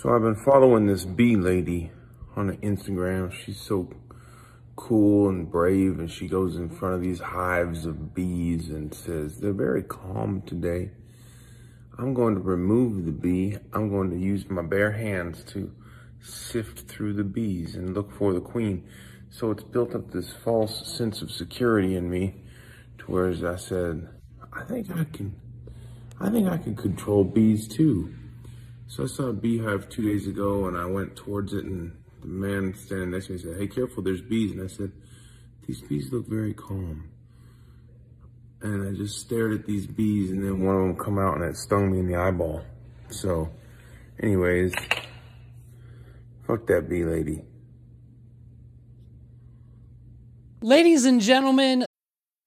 So I've been following this bee lady on Instagram. She's so cool and brave and she goes in front of these hives of bees and says, they're very calm today. I'm going to remove the bee. I'm going to use my bare hands to sift through the bees and look for the queen. So it's built up this false sense of security in me to where I said, I think I can, I think I can control bees too. So I saw a beehive two days ago and I went towards it and the man standing next to me said, hey, careful, there's bees. And I said, these bees look very calm. And I just stared at these bees and then one of them come out and it stung me in the eyeball. So anyways, fuck that bee lady. Ladies and gentlemen,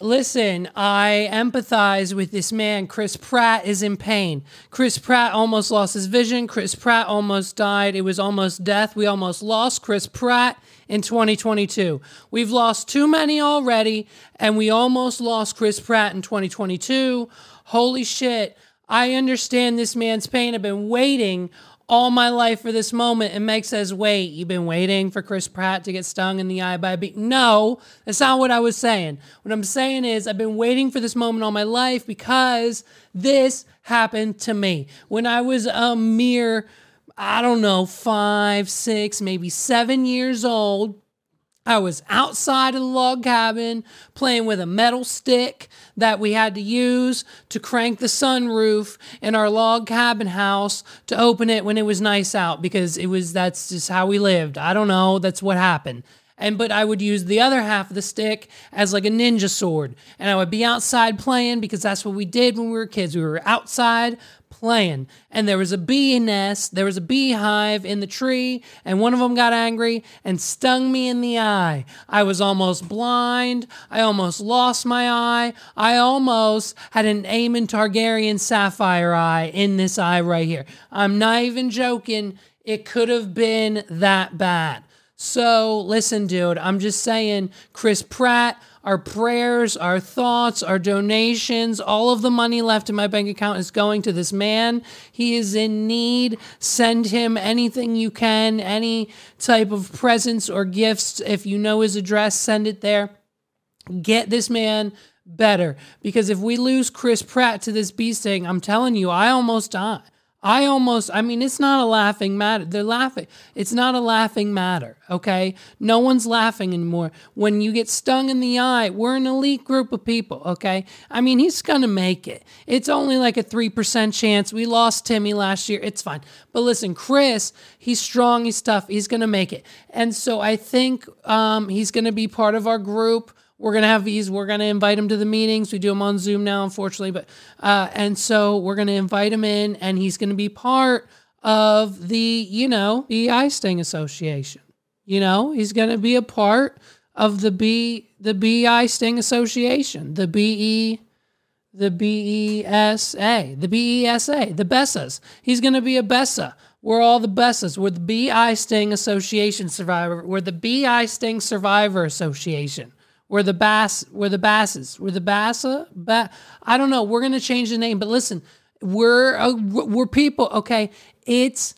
Listen, I empathize with this man. Chris Pratt is in pain. Chris Pratt almost lost his vision. Chris Pratt almost died. It was almost death. We almost lost Chris Pratt in 2022. We've lost too many already, and we almost lost Chris Pratt in 2022. Holy shit. I understand this man's pain. I've been waiting all my life for this moment. And Meg says, Wait, you've been waiting for Chris Pratt to get stung in the eye by a bee. No, that's not what I was saying. What I'm saying is, I've been waiting for this moment all my life because this happened to me when I was a mere, I don't know, five, six, maybe seven years old. I was outside of the log cabin playing with a metal stick that we had to use to crank the sunroof in our log cabin house to open it when it was nice out because it was that's just how we lived. I don't know, that's what happened. And but I would use the other half of the stick as like a ninja sword. And I would be outside playing because that's what we did when we were kids. We were outside playing. And there was a bee nest there was a beehive in the tree and one of them got angry and stung me in the eye. I was almost blind. I almost lost my eye. I almost had an Aemond Targaryen sapphire eye in this eye right here. I'm not even joking. It could have been that bad. So listen dude i'm just saying chris pratt our prayers, our thoughts, our donations, all of the money left in my bank account is going to this man. He is in need. Send him anything you can, any type of presents or gifts. If you know his address, send it there. Get this man better because if we lose Chris Pratt to this bee sting, I'm telling you, I almost die. I almost, I mean, it's not a laughing matter. They're laughing. It's not a laughing matter, okay? No one's laughing anymore. When you get stung in the eye, we're an elite group of people, okay? I mean, he's gonna make it. It's only like a 3% chance. We lost Timmy last year. It's fine. But listen, Chris, he's strong, he's tough, he's gonna make it. And so I think um, he's gonna be part of our group we're gonna have these. We're gonna invite him to the meetings. We do them on Zoom now, unfortunately, but uh, and so we're gonna invite him in, and he's gonna be part of the you know the Eye Sting Association. You know, he's gonna be a part of the B the B Eye Sting Association, the B E the B E S A, the B E S A, the Bessas. He's gonna be a Bessa. We're all the Bessas. We're the B I Sting Association survivor. We're the B I Sting Survivor Association. We're the Bass. We're the Basses. We're the Bassa. Ba- I don't know. We're gonna change the name, but listen, we're uh, we're people. Okay, it's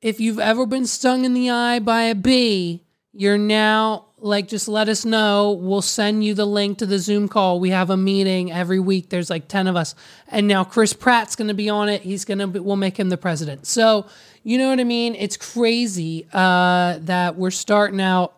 if you've ever been stung in the eye by a bee, you're now like just let us know. We'll send you the link to the Zoom call. We have a meeting every week. There's like 10 of us. And now Chris Pratt's going to be on it. He's going to we'll make him the president. So, you know what I mean? It's crazy uh that we're starting out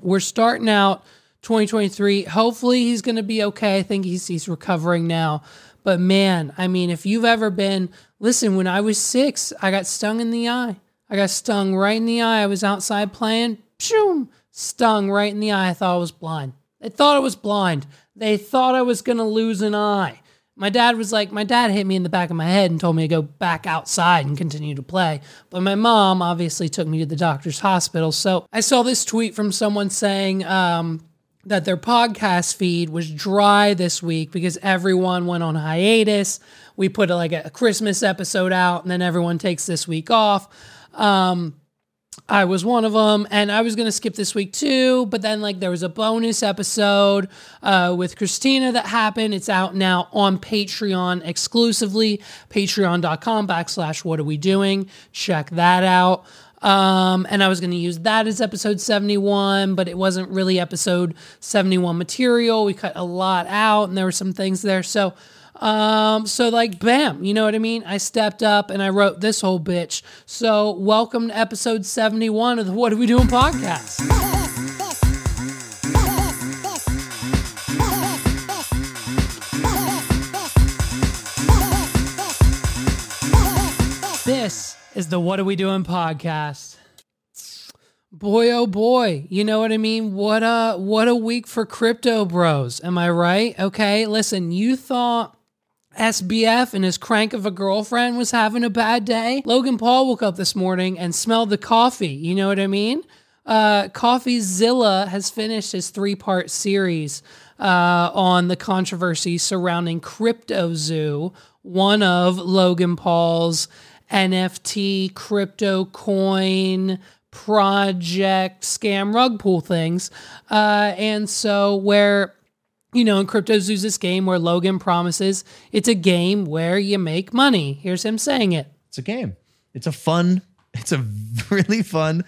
we're starting out 2023. Hopefully he's going to be okay. I think he's he's recovering now. But man, I mean, if you've ever been, listen, when I was 6, I got stung in the eye. I got stung right in the eye. I was outside playing, shoom, stung right in the eye. I thought I was blind. They thought I was blind. They thought I was going to lose an eye. My dad was like, my dad hit me in the back of my head and told me to go back outside and continue to play. But my mom obviously took me to the doctor's hospital. So I saw this tweet from someone saying, um, that their podcast feed was dry this week because everyone went on hiatus. We put like a Christmas episode out and then everyone takes this week off. Um, I was one of them, and I was gonna skip this week too. But then, like, there was a bonus episode uh, with Christina that happened. It's out now on Patreon exclusively. Patreon.com backslash What Are We Doing? Check that out. Um, and I was going to use that as episode 71, but it wasn't really episode 71 material. We cut a lot out, and there were some things there. So, um, so like, bam, you know what I mean? I stepped up and I wrote this whole bitch. So, welcome to episode 71 of the What Are We Doing podcast. Is the What Are We Doing podcast. Boy oh boy, you know what I mean? What a what a week for crypto bros. Am I right? Okay, listen, you thought SBF and his crank of a girlfriend was having a bad day. Logan Paul woke up this morning and smelled the coffee. You know what I mean? Uh, CoffeeZilla has finished his three part series uh, on the controversy surrounding CryptoZoo, one of Logan Paul's NFT crypto coin project scam rug pull things. Uh, and so, where you know, in Crypto Zoo's this game where Logan promises it's a game where you make money. Here's him saying it. It's a game. It's a fun, it's a really fun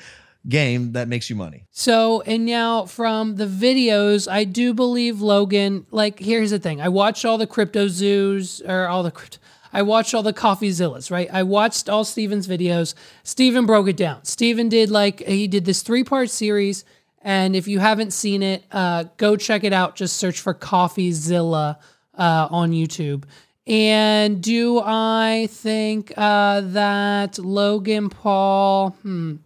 game that makes you money. So, and now from the videos, I do believe Logan, like, here's the thing. I watched all the Crypto Zoos or all the crypto. I watched all the CoffeeZillas, right? I watched all Steven's videos. Steven broke it down. Steven did like, he did this three part series. And if you haven't seen it, uh, go check it out. Just search for CoffeeZilla uh, on YouTube. And do I think uh, that Logan Paul, hmm,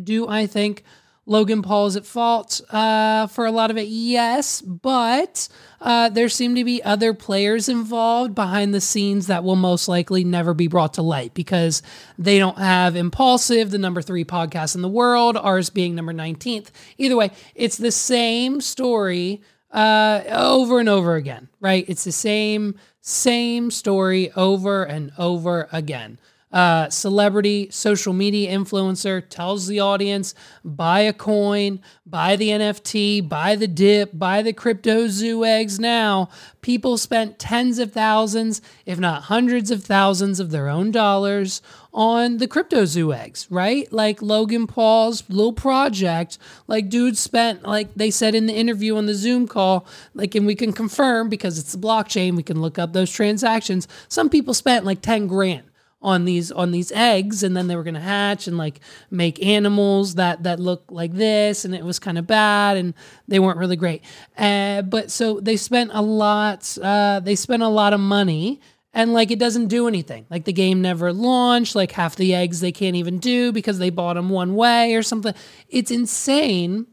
do I think Logan Paul is at fault uh, for a lot of it? Yes, but uh, there seem to be other players involved behind the scenes that will most likely never be brought to light because they don't have Impulsive, the number three podcast in the world, ours being number 19th. Either way, it's the same story uh, over and over again, right? It's the same, same story over and over again uh, celebrity social media influencer tells the audience buy a coin, buy the NFT, buy the dip, buy the crypto zoo eggs now. People spent tens of thousands, if not hundreds of thousands of their own dollars on the crypto zoo eggs, right? Like Logan Paul's little project, like dude spent, like they said in the interview on the Zoom call, like, and we can confirm because it's the blockchain, we can look up those transactions. Some people spent like 10 grand on these on these eggs and then they were going to hatch and like make animals that that look like this and it was kind of bad and they weren't really great. Uh, but so they spent a lot uh, they spent a lot of money and like it doesn't do anything. Like the game never launched like half the eggs they can't even do because they bought them one way or something. It's insane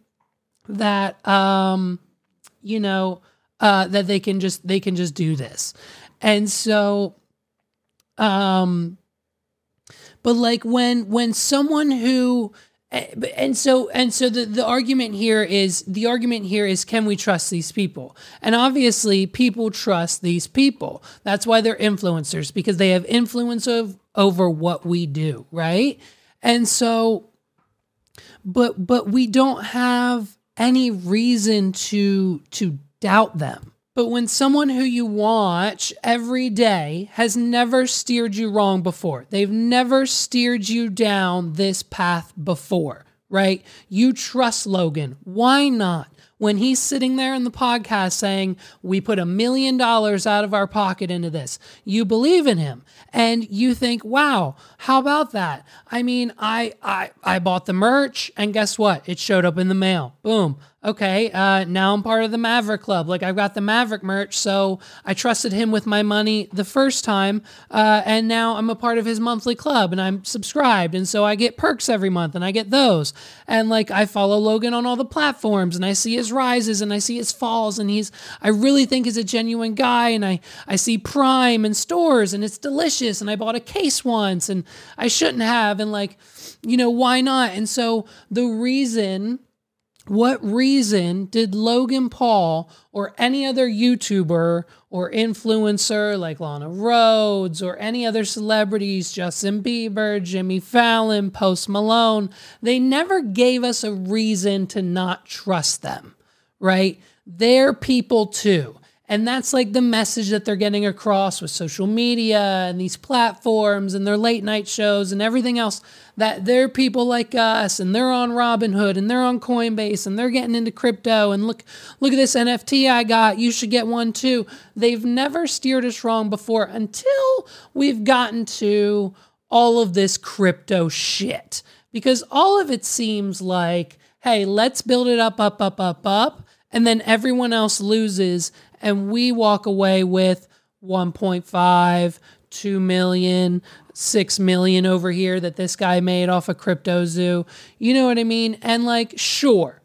that um you know uh that they can just they can just do this. And so um but like when when someone who eh, and so and so the, the argument here is the argument here is can we trust these people? And obviously people trust these people. That's why they're influencers because they have influence of, over what we do right? And so but but we don't have any reason to to doubt them but when someone who you watch every day has never steered you wrong before, they've never steered you down this path before, right? You trust Logan. Why not? When he's sitting there in the podcast saying, We put a million dollars out of our pocket into this, you believe in him and you think, Wow, how about that? I mean, I I I bought the merch and guess what? It showed up in the mail. Boom okay, uh, now I'm part of the Maverick Club. Like I've got the Maverick merch, so I trusted him with my money the first time, uh, and now I'm a part of his monthly club, and I'm subscribed, and so I get perks every month, and I get those, and like I follow Logan on all the platforms, and I see his rises, and I see his falls, and he's I really think is a genuine guy, and I I see Prime and stores, and it's delicious, and I bought a case once, and I shouldn't have, and like, you know, why not? And so the reason what reason did Logan Paul or any other YouTuber or influencer like Lana Rhoades or any other celebrities, Justin Bieber, Jimmy Fallon, Post Malone, they never gave us a reason to not trust them, right? They're people too. And that's like the message that they're getting across with social media and these platforms and their late night shows and everything else that they're people like us and they're on Robinhood and they're on Coinbase and they're getting into crypto and look look at this NFT I got, you should get one too. They've never steered us wrong before until we've gotten to all of this crypto shit. Because all of it seems like, hey, let's build it up up up up up and then everyone else loses and we walk away with 1.5 2 million 6 million over here that this guy made off of crypto zoo. You know what i mean? And like sure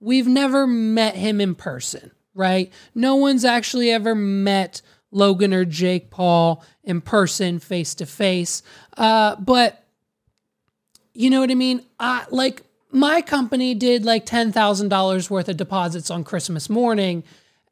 we've never met him in person right? No one's actually ever met logan or jake paul in person face to face but you know what i mean? I, like my company did like $10000 worth of deposits on christmas morning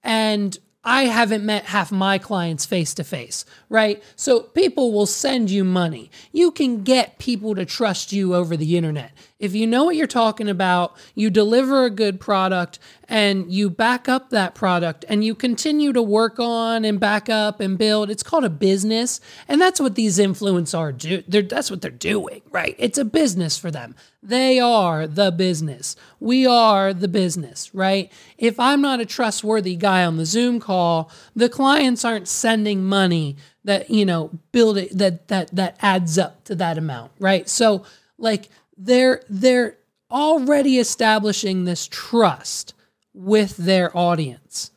and I haven't met half my clients face to face, right? So people will send you money. You can get people to trust you over the internet. If you know what you're talking about, you deliver a good product and you back up that product and you continue to work on and back up and build. It's called a business. And that's what these influencers are do. They're, that's what they're doing, right? It's a business for them. They are the business. We are the business, right? If I'm not a trustworthy guy on the Zoom call, the clients aren't sending money that, you know, build it that that that adds up to that amount, right? So like they're they're already establishing this trust with their audience.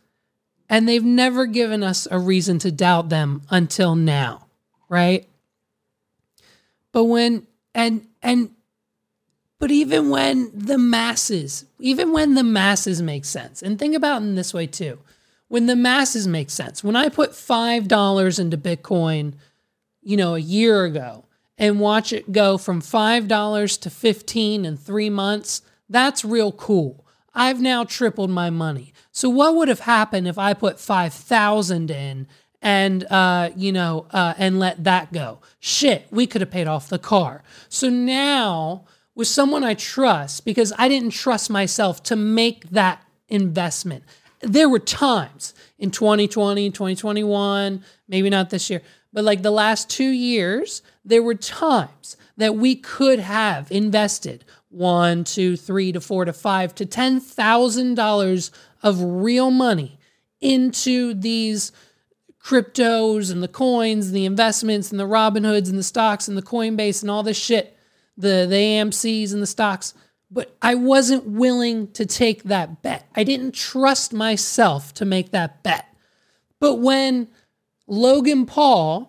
And they've never given us a reason to doubt them until now, right? But when and and but even when the masses, even when the masses make sense, and think about it in this way too. When the masses make sense, when I put $5 into Bitcoin, you know, a year ago, and watch it go from $5 to 15 in 3 months, that's real cool. I've now tripled my money. So what would have happened if I put 5,000 in and uh, you know, uh, and let that go? Shit, we could have paid off the car. So now with someone I trust because I didn't trust myself to make that investment. There were times in 2020, 2021, maybe not this year, but like the last two years, there were times that we could have invested one, two, three to four to five to ten thousand dollars of real money into these cryptos and the coins and the investments and the Robinhoods and the stocks and the Coinbase and all this shit, the the AMC's and the stocks. But I wasn't willing to take that bet. I didn't trust myself to make that bet. But when Logan Paul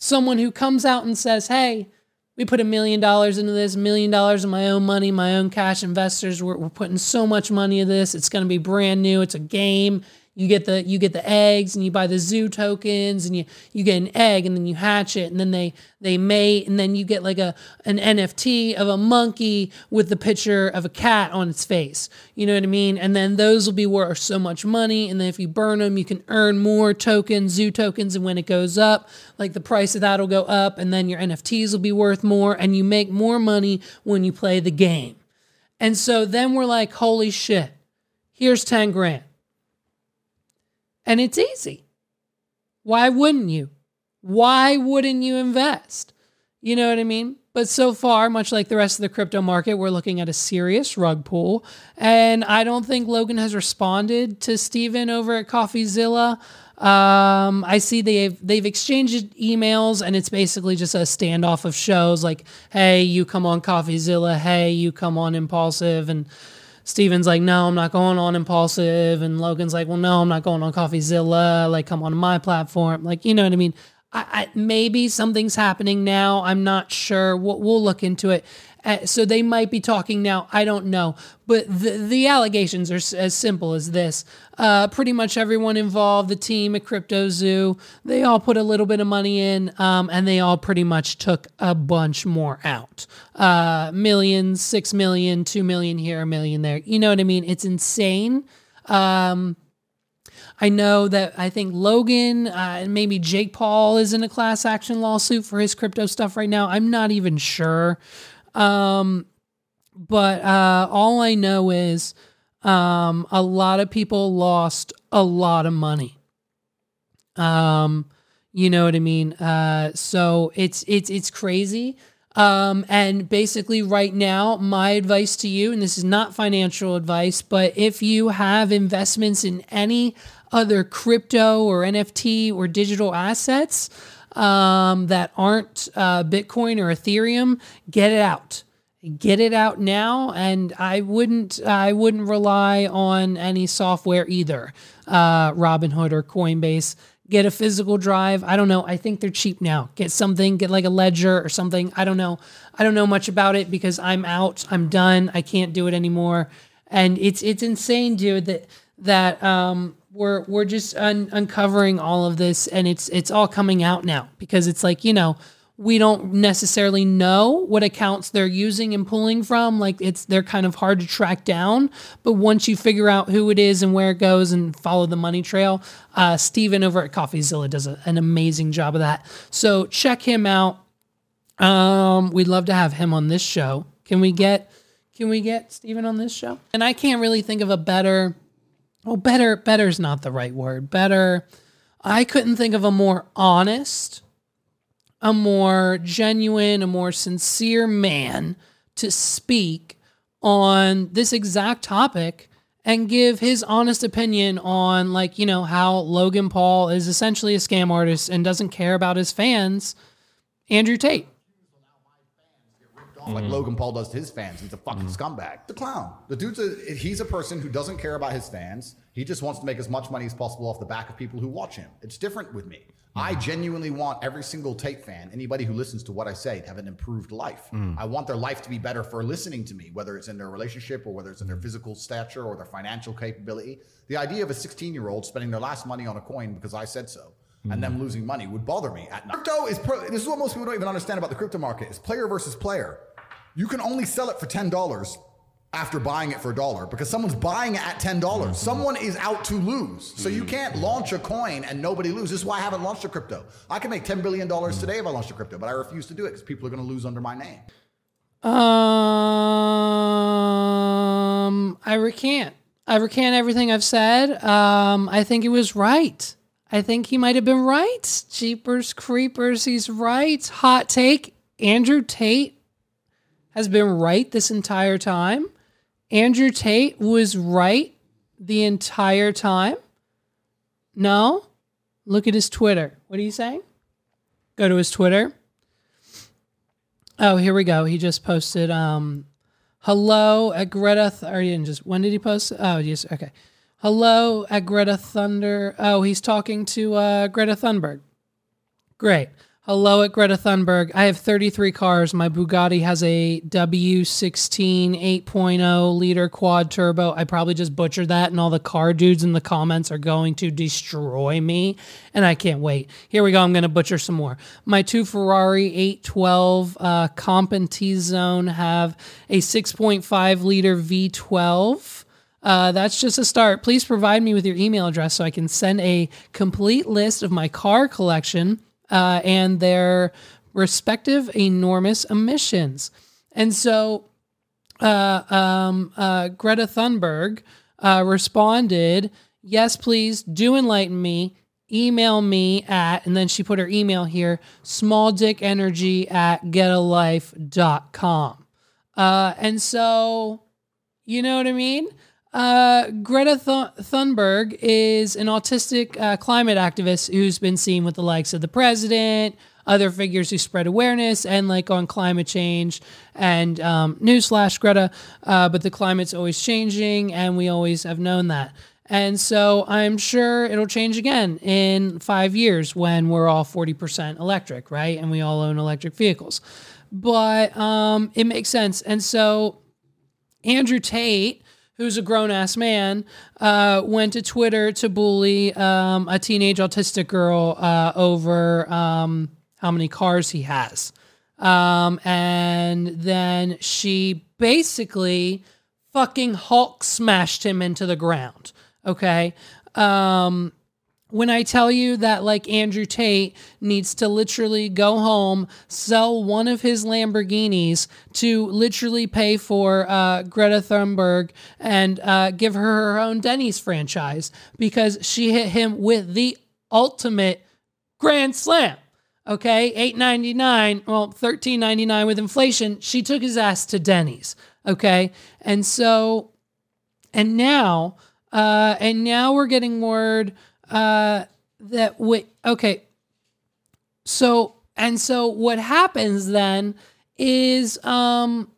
someone who comes out and says, hey, we put a million dollars into this, A million dollars of my own money, my own cash investors. We're, we're putting so much money into this. It's going to be brand new. It's a game you get the you get the eggs and you buy the zoo tokens and you you get an egg and then you hatch it and then they they mate and then you get like a an NFT of a monkey with the picture of a cat on its face. You know what I mean? And then those will be worth so much money and then if you burn them you can earn more tokens, zoo tokens and when it goes up, like the price of that'll go up and then your NFTs will be worth more and you make more money when you play the game. And so then we're like, holy shit. Here's 10 grand and it's easy. Why wouldn't you? Why wouldn't you invest? You know what I mean? But so far, much like the rest of the crypto market, we're looking at a serious rug pull. And I don't think Logan has responded to Steven over at CoffeeZilla. Um, I see they've they've exchanged emails and it's basically just a standoff of shows like, hey, you come on CoffeeZilla, hey, you come on Impulsive, and Steven's like, no, I'm not going on Impulsive, and Logan's like, well, no, I'm not going on CoffeeZilla, like come on my platform, like you know what I mean. I, I, maybe something's happening now. I'm not sure. We'll, we'll look into it. Uh, so they might be talking now. I don't know. But the, the allegations are s- as simple as this. Uh, pretty much everyone involved, the team at CryptoZoo, they all put a little bit of money in um, and they all pretty much took a bunch more out. Uh, millions, six million, two million here, a million there. You know what I mean? It's insane. Um, I know that I think Logan uh, and maybe Jake Paul is in a class action lawsuit for his crypto stuff right now. I'm not even sure. Um, but uh, all I know is um, a lot of people lost a lot of money. Um, you know what I mean? Uh, so it's it's it's crazy. Um, and basically, right now, my advice to you, and this is not financial advice, but if you have investments in any other crypto or NFT or digital assets um, that aren't uh, Bitcoin or Ethereum, get it out. Get it out now, and I wouldn't. I wouldn't rely on any software either, uh, Robinhood or Coinbase get a physical drive. I don't know. I think they're cheap now. Get something, get like a ledger or something. I don't know. I don't know much about it because I'm out. I'm done. I can't do it anymore. And it's it's insane, dude, that that um we're we're just un- uncovering all of this and it's it's all coming out now because it's like, you know, we don't necessarily know what accounts they're using and pulling from. Like it's they're kind of hard to track down but once you figure out who it is and where it goes and follow the money trail uh, steven over at coffeezilla does a, an amazing job of that. So check him out. Um, we'd love to have him on this show. Can we get can we get steven on this show? And i can't really think of a better oh better better's not the right word better i couldn't think of a more honest a more genuine, a more sincere man to speak on this exact topic and give his honest opinion on, like, you know, how Logan Paul is essentially a scam artist and doesn't care about his fans. Andrew Tate. Off like mm-hmm. Logan Paul does to his fans. He's a fucking mm-hmm. scumbag. The clown. The dude's a he's a person who doesn't care about his fans. He just wants to make as much money as possible off the back of people who watch him. It's different with me. I mm-hmm. genuinely want every single Tate fan, anybody who listens to what I say, to have an improved life. Mm. I want their life to be better for listening to me, whether it's in their relationship or whether it's in their physical stature or their financial capability. The idea of a 16 year old spending their last money on a coin because I said so and them losing money would bother me at night. Crypto is pro- this is what most people don't even understand about the crypto market is player versus player. You can only sell it for ten dollars after buying it for a dollar because someone's buying it at ten dollars. Someone is out to lose, so you can't launch a coin and nobody lose. This is why I haven't launched a crypto. I can make ten billion dollars today if I launched a crypto, but I refuse to do it because people are going to lose under my name. Um, I recant. I recant everything I've said. Um, I think it was right. I think he might have been right. Jeepers creepers, he's right. Hot take. Andrew Tate has been right this entire time. Andrew Tate was right the entire time. No? Look at his Twitter. What are you saying? Go to his Twitter. Oh, here we go. He just posted um hello at Greta Th- or he didn't just when did he post? Oh, yes, okay. Hello at Greta Thunder. Oh, he's talking to uh, Greta Thunberg. Great. Hello at Greta Thunberg. I have 33 cars. My Bugatti has a W16 8.0 liter quad turbo. I probably just butchered that, and all the car dudes in the comments are going to destroy me, and I can't wait. Here we go. I'm going to butcher some more. My two Ferrari 812 uh, Comp and T Zone have a 6.5 liter V12. Uh, that's just a start. Please provide me with your email address so I can send a complete list of my car collection uh, and their respective enormous emissions. And so uh, um, uh, Greta Thunberg uh, responded, Yes, please do enlighten me. email me at, and then she put her email here, smalldickenergy at getalife.com. Uh, and so, you know what I mean? Uh, Greta Th- Thunberg is an autistic uh, climate activist who's been seen with the likes of the president, other figures who spread awareness, and like on climate change. And um, newsflash, Greta, uh, but the climate's always changing, and we always have known that. And so I'm sure it'll change again in five years when we're all 40% electric, right? And we all own electric vehicles. But um, it makes sense. And so Andrew Tate, who's a grown ass man, uh, went to Twitter to bully um, a teenage autistic girl uh, over um, how many cars he has. Um, and then she basically fucking Hulk smashed him into the ground. Okay. Um, when I tell you that, like, Andrew Tate needs to literally go home, sell one of his Lamborghinis to literally pay for uh, Greta Thunberg and uh, give her her own Denny's franchise because she hit him with the ultimate grand slam. Okay, eight ninety nine, well, thirteen ninety nine with inflation. She took his ass to Denny's. Okay, and so, and now, uh, and now we're getting word uh, that we okay. So and so what happens then is um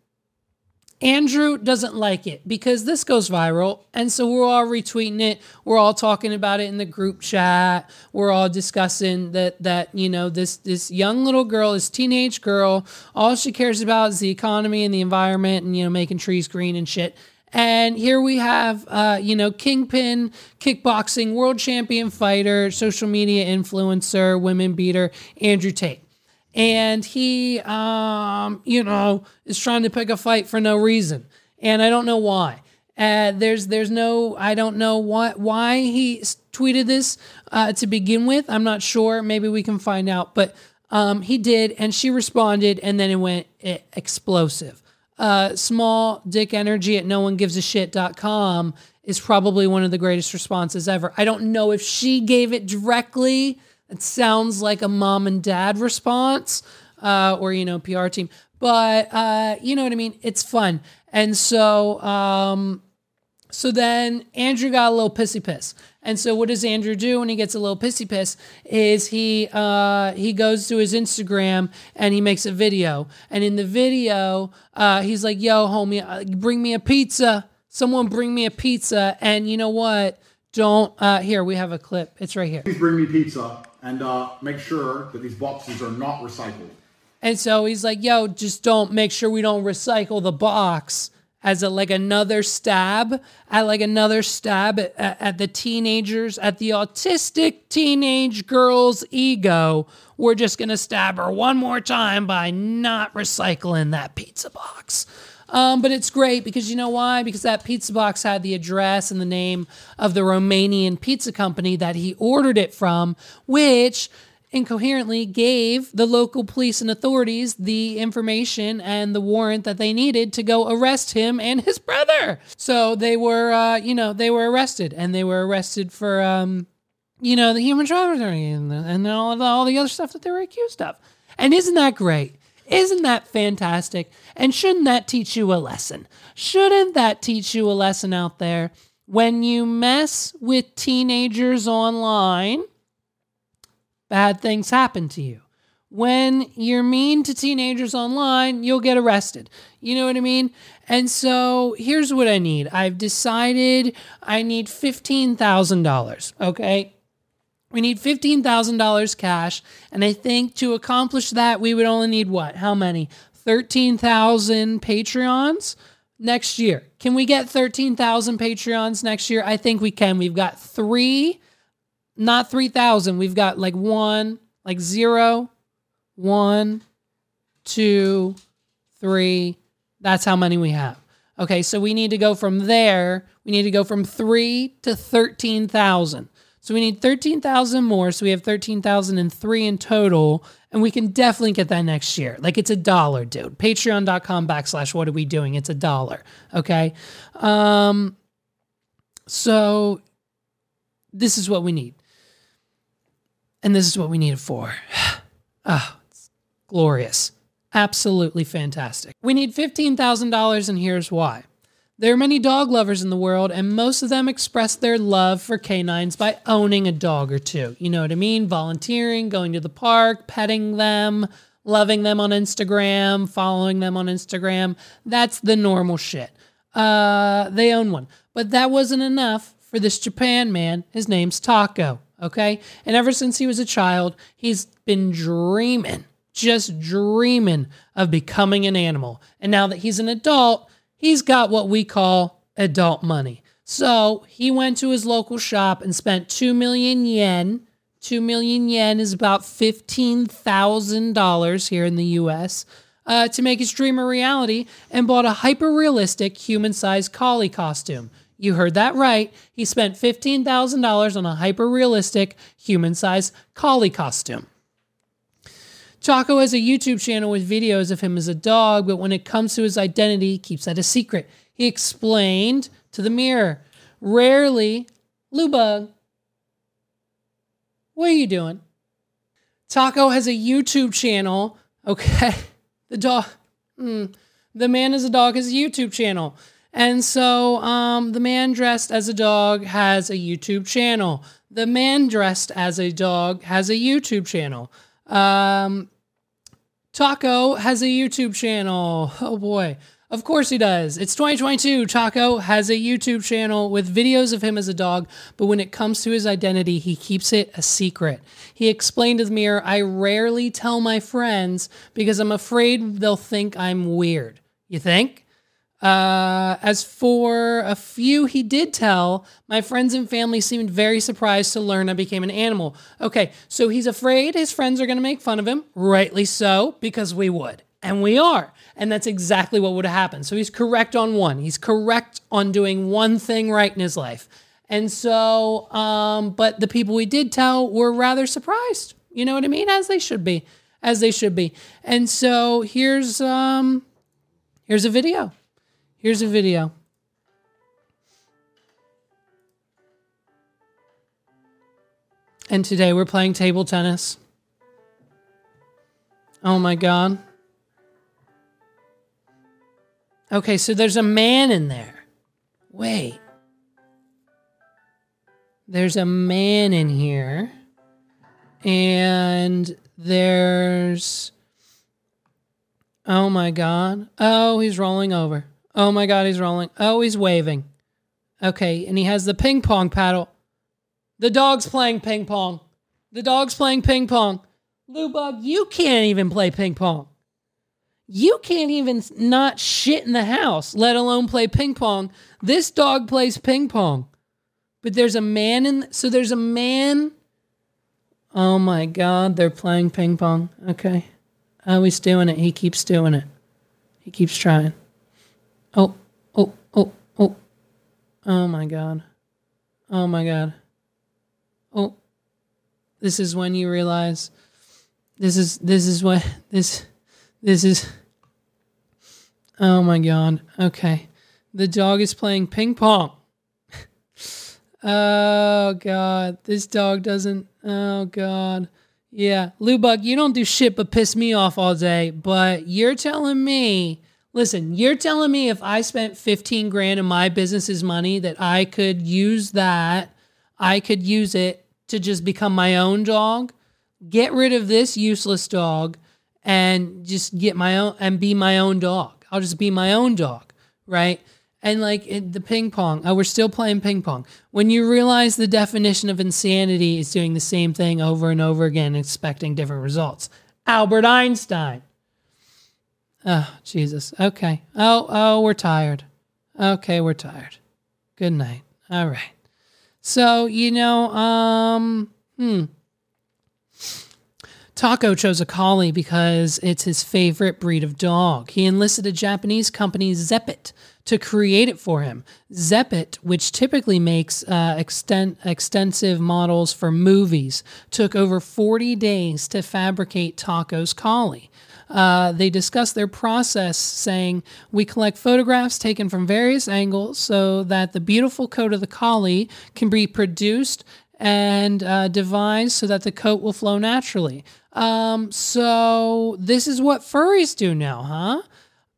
Andrew doesn't like it because this goes viral. And so we're all retweeting it. We're all talking about it in the group chat. We're all discussing that that, you know, this this young little girl, this teenage girl, all she cares about is the economy and the environment and, you know, making trees green and shit. And here we have, uh, you know, Kingpin, kickboxing world champion fighter, social media influencer, women beater, Andrew Tate. And he um you know is trying to pick a fight for no reason. And i don't know why. Uh, there's there's no i don't know what why he tweeted this uh, to begin with. I'm not sure. Maybe we can find out. But um, he did and she responded and then it went explosive uh, small dick energy at no one gives a shit.com is probably one of the greatest responses ever i don't know if she gave it directly it sounds like a mom and dad response, uh, or you know, PR team. But uh, you know what I mean. It's fun, and so um, so then Andrew got a little pissy piss. And so what does Andrew do when he gets a little pissy piss? Is he uh, he goes to his Instagram and he makes a video. And in the video, uh, he's like, "Yo, homie, uh, bring me a pizza. Someone bring me a pizza." And you know what? Don't uh, here we have a clip. It's right here. Please bring me pizza and uh, make sure that these boxes are not recycled. And so he's like, "Yo, just don't make sure we don't recycle the box." As a like another stab at like another stab at, at, the teenagers at the autistic teenage girl's ego. We're just gonna stab her one more time by not recycling that pizza box. Um, but it's great because you know why? Because that pizza box had the address and the name of the Romanian pizza company that he ordered it from, which incoherently gave the local police and authorities the information and the warrant that they needed to go arrest him and his brother. So they were, uh, you know, they were arrested and they were arrested for, um, you know, the human trafficking and, and all, all the other stuff that they were accused of. And isn't that great? Isn't that fantastic? And shouldn't that teach you a lesson? Shouldn't that teach you a lesson out there? When you mess with teenagers online, bad things happen to you. When you're mean to teenagers online, you'll get arrested. You know what I mean? And so here's what I need I've decided I need $15,000. Okay. We need $15,000 cash. And I think to accomplish that, we would only need what? How many? 13,000 Patreons next year. Can we get 13,000 Patreons next year? I think we can. We've got three, not 3,000. We've got like one, like zero, one, two, three. That's how many we have. Okay, so we need to go from there. We need to go from three to 13,000. So we need 13,000 more. So we have 13,003 in total. And we can definitely get that next year. Like it's a dollar, dude. Patreon.com backslash what are we doing? It's a dollar. Okay. Um, so this is what we need. And this is what we need it for. Ah, it's glorious. Absolutely fantastic. We need $15,000, and here's why. There are many dog lovers in the world, and most of them express their love for canines by owning a dog or two. You know what I mean? Volunteering, going to the park, petting them, loving them on Instagram, following them on Instagram. That's the normal shit. Uh, they own one. But that wasn't enough for this Japan man. His name's Taco, okay? And ever since he was a child, he's been dreaming, just dreaming of becoming an animal. And now that he's an adult, he's got what we call adult money. So he went to his local shop and spent 2 million yen. 2 million yen is about $15,000 here in the US uh, to make his dream a reality and bought a hyper realistic human sized collie costume. You heard that right. He spent $15,000 on a hyper realistic human sized collie costume. Chaco has a YouTube channel with videos of him as a dog, but when it comes to his identity, he keeps that a secret. He explained to the mirror, rarely, Lubug, what are you doing? Taco has a YouTube channel. Okay. The dog, mm, the man as a dog has a YouTube channel. And so um, the man dressed as a dog has a YouTube channel. The man dressed as a dog has a YouTube channel. Um, Taco has a YouTube channel. Oh boy. Of course he does. It's 2022. Taco has a YouTube channel with videos of him as a dog, but when it comes to his identity, he keeps it a secret. He explained to the mirror, I rarely tell my friends because I'm afraid they'll think I'm weird. You think? Uh, as for a few he did tell, my friends and family seemed very surprised to learn I became an animal. Okay, so he's afraid his friends are going to make fun of him. Rightly so, because we would. And we are. And that's exactly what would have happened. So he's correct on one. He's correct on doing one thing right in his life. And so, um, but the people we did tell were rather surprised. You know what I mean? As they should be. As they should be. And so here's um here's a video. Here's a video. And today we're playing table tennis. Oh my god. Okay, so there's a man in there. Wait. There's a man in here. And there's. Oh my God. Oh, he's rolling over. Oh my God, he's rolling. Oh, he's waving. Okay, and he has the ping pong paddle. The dog's playing ping pong. The dog's playing ping pong. Lubug, you can't even play ping pong. You can't even not shit in the house, let alone play ping pong. This dog plays ping pong. But there's a man in so there's a man Oh my god, they're playing ping pong. Okay. Oh, he's doing it. He keeps doing it. He keeps trying. Oh, oh, oh, oh. Oh my god. Oh my god. Oh. This is when you realize this is this is what this this is Oh my god. Okay. The dog is playing ping pong. oh god. This dog doesn't Oh god. Yeah. Lubug, you don't do shit but piss me off all day, but you're telling me Listen, you're telling me if I spent 15 grand of my business's money that I could use that, I could use it to just become my own dog, get rid of this useless dog and just get my own and be my own dog. I'll just be my own dog, right? And like the ping pong, oh, we're still playing ping pong. When you realize the definition of insanity is doing the same thing over and over again, expecting different results. Albert Einstein. Oh, Jesus. Okay. Oh, oh, we're tired. Okay, we're tired. Good night. All right. So, you know, um, hmm. Taco chose a collie because it's his favorite breed of dog. He enlisted a Japanese company, Zeppet, to create it for him. Zeppet, which typically makes uh, extent, extensive models for movies, took over 40 days to fabricate Taco's collie. Uh, they discuss their process, saying, We collect photographs taken from various angles so that the beautiful coat of the collie can be produced and uh, devised so that the coat will flow naturally. Um, so this is what furries do now, huh?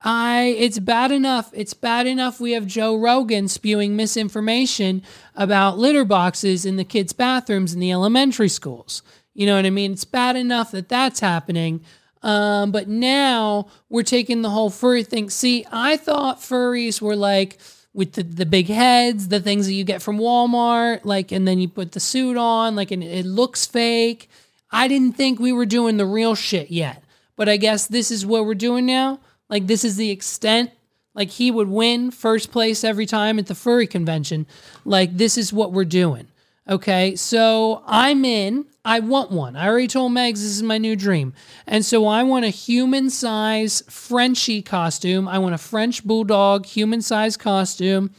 I it's bad enough. It's bad enough we have Joe Rogan spewing misinformation about litter boxes in the kids' bathrooms in the elementary schools. You know what I mean? It's bad enough that that's happening. Um, but now we're taking the whole furry thing. See, I thought furries were like with the, the big heads, the things that you get from Walmart, like, and then you put the suit on, like, and it looks fake. I didn't think we were doing the real shit yet. But I guess this is what we're doing now. Like, this is the extent. Like, he would win first place every time at the furry convention. Like, this is what we're doing. Okay. So I'm in. I want one. I already told Megs this is my new dream. And so I want a human size Frenchie costume. I want a French bulldog human size costume.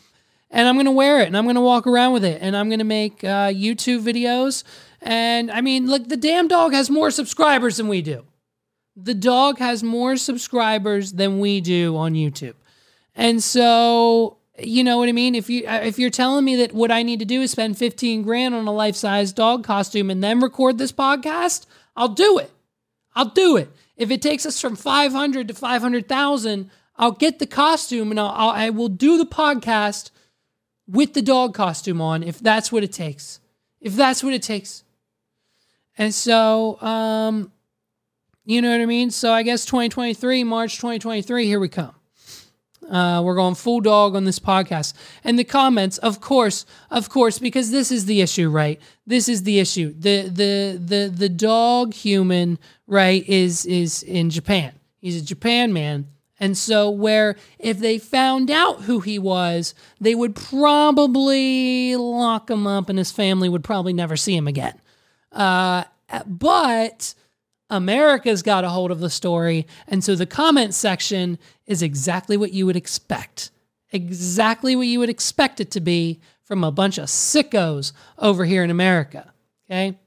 And I'm going to wear it and I'm going to walk around with it and I'm going to make uh, YouTube videos. And I mean, look, the damn dog has more subscribers than we do. The dog has more subscribers than we do on YouTube. And so you know what I mean? If you uh, if you're telling me that what I need to do is spend 15 grand on a life-size dog costume and then record this podcast, I'll do it. I'll do it. If it takes us from 500 to 500,000, I'll get the costume and I'll, I'll I will do the podcast with the dog costume on if that's what it takes. If that's what it takes. And so um you know what I mean? So I guess 2023, March 2023, here we come. Uh, we're going full dog on this podcast. And the comments, of course, of course, because this is the issue, right? This is the issue. The the the the dog human, right, is is in Japan. He's a Japan man. And so where if they found out who he was, they would probably lock him up and his family would probably never see him again. Uh, but America's got a hold of the story. And so the comment section is exactly what you would expect. Exactly what you would expect it to be from a bunch of sickos over here in America. Okay.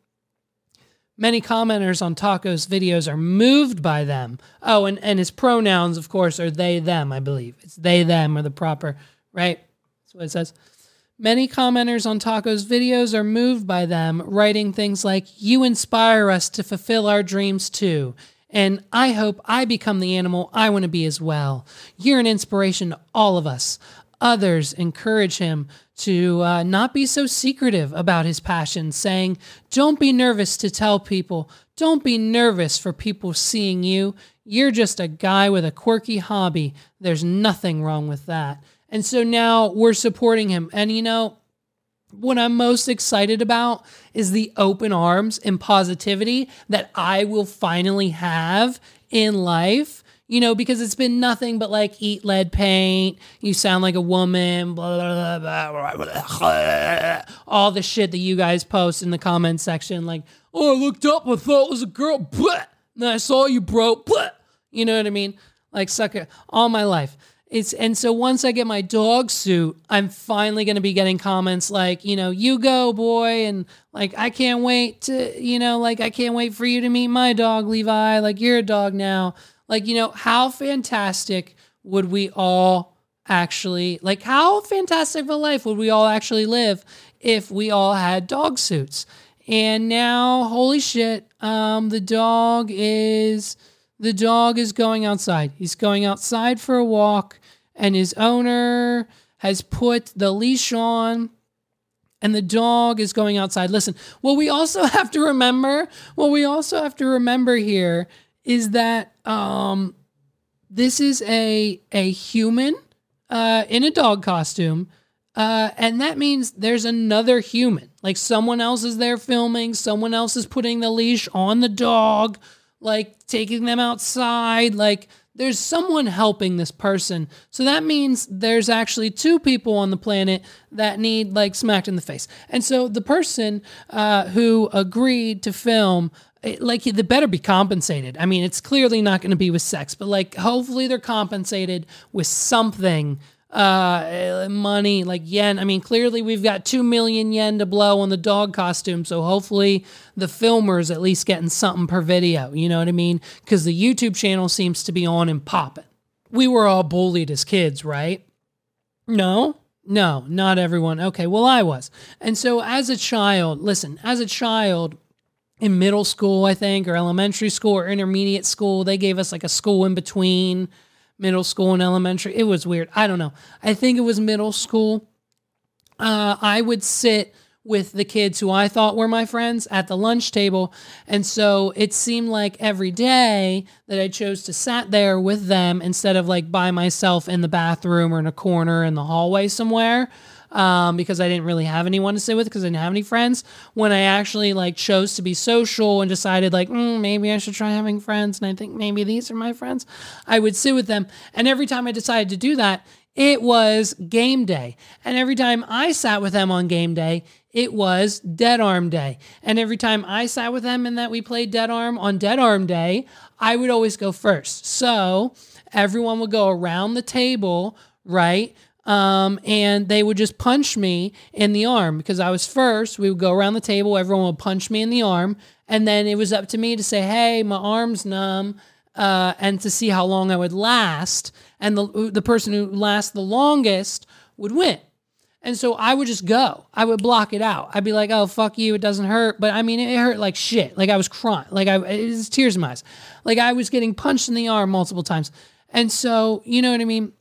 Many commenters on Taco's videos are moved by them. Oh, and, and his pronouns, of course, are they, them, I believe. It's they, them, or the proper, right? That's what it says. Many commenters on Taco's videos are moved by them, writing things like, You inspire us to fulfill our dreams too. And I hope I become the animal I want to be as well. You're an inspiration to all of us. Others encourage him to uh, not be so secretive about his passion, saying, Don't be nervous to tell people. Don't be nervous for people seeing you. You're just a guy with a quirky hobby. There's nothing wrong with that. And so now we're supporting him. And you know, what I'm most excited about is the open arms and positivity that I will finally have in life. You know, because it's been nothing but like eat lead paint, you sound like a woman, blah, blah, blah, blah, all the shit that you guys post in the comment section. Like, oh, I looked up, I thought it was a girl, blah, then I saw you, bro, blah. You know what I mean? Like, sucker, all my life. It's and so once I get my dog suit, I'm finally going to be getting comments like, you know, you go, boy, and like I can't wait to, you know, like I can't wait for you to meet my dog, Levi. Like you're a dog now. Like, you know, how fantastic would we all actually like how fantastic of a life would we all actually live if we all had dog suits? And now, holy shit, um, the dog is the dog is going outside. He's going outside for a walk, and his owner has put the leash on, and the dog is going outside. Listen, what we also have to remember, what we also have to remember here is that um, this is a a human uh, in a dog costume. Uh, and that means there's another human. Like someone else is there filming, someone else is putting the leash on the dog like taking them outside. Like there's someone helping this person. So that means there's actually two people on the planet that need like smacked in the face. And so the person uh, who agreed to film it, like they better be compensated. I mean, it's clearly not going to be with sex, but like hopefully they're compensated with something uh money like yen. I mean clearly we've got 2 million yen to blow on the dog costume so hopefully the filmer's at least getting something per video you know what i mean? Because the youtube channel seems to be on and popping. We were all bullied as kids right? No? No, not everyone. Okay, well, I was. And so as a child, listen, as a child, in middle school, I think, or elementary school or intermediate school, they gave us like a school in between middle school and elementary. It was weird. I don't know. I think it was middle school. Uh, I would sit with the kids who I thought were my friends at the lunch table. And so it seemed like every day that I chose to sat there with them instead of like by myself in the bathroom or in a corner in the hallway somewhere. Um, because I didn't really have anyone to sit with because I didn't have any friends. When I actually like chose to be social and decided like mm, maybe I should try having friends, and I think maybe these are my friends, I would sit with them. And every time I decided to do that, it was game day. And every time I sat with them on game day, it was Dead Arm Day. And every time I sat with them and that we played Dead Arm on Dead Arm Day, I would always go first. So everyone would go around the table, right? Um, and they would just punch me in the arm because I was first. We would go around the table, everyone would punch me in the arm, and then it was up to me to say, "Hey, my arm's numb," uh, and to see how long I would last. And the the person who lasts the longest would win. And so I would just go. I would block it out. I'd be like, "Oh, fuck you! It doesn't hurt." But I mean, it hurt like shit. Like I was crying. Like I, it was tears in my eyes. Like I was getting punched in the arm multiple times. And so, you know what I mean?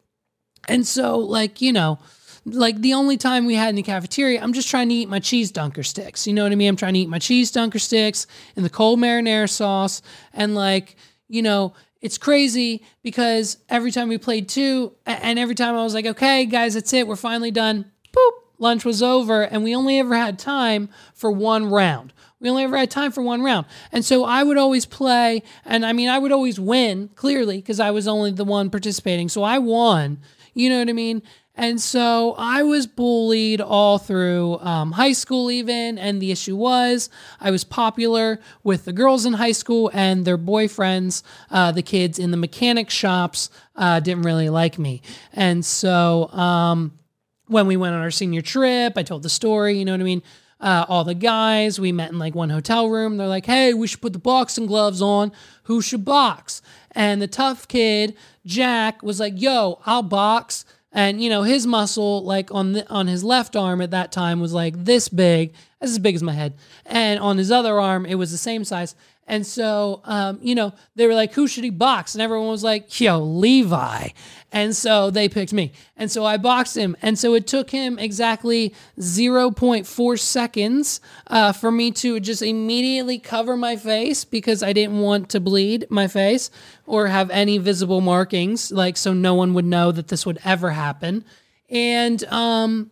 And so, like, you know, like the only time we had in the cafeteria, I'm just trying to eat my cheese dunker sticks. You know what I mean? I'm trying to eat my cheese dunker sticks and the cold marinara sauce. And like, you know, it's crazy because every time we played two, and every time I was like, okay, guys, that's it. We're finally done. Boop, lunch was over. And we only ever had time for one round. We only ever had time for one round. And so I would always play, and I mean, I would always win, clearly, because I was only the one participating. So I won. You know what I mean? And so I was bullied all through um, high school, even. And the issue was I was popular with the girls in high school and their boyfriends, uh, the kids in the mechanic shops, uh, didn't really like me. And so um, when we went on our senior trip, I told the story, you know what I mean? Uh, all the guys, we met in like one hotel room. They're like, hey, we should put the boxing gloves on. Who should box? And the tough kid, Jack, was like, yo, I'll box. And you know, his muscle, like on the, on his left arm at that time, was like this big, as big as my head. And on his other arm, it was the same size. And so, um, you know, they were like, who should he box? And everyone was like, yo, Levi. And so they picked me. And so I boxed him. And so it took him exactly 0.4 seconds uh, for me to just immediately cover my face because I didn't want to bleed my face or have any visible markings, like so no one would know that this would ever happen. And, um,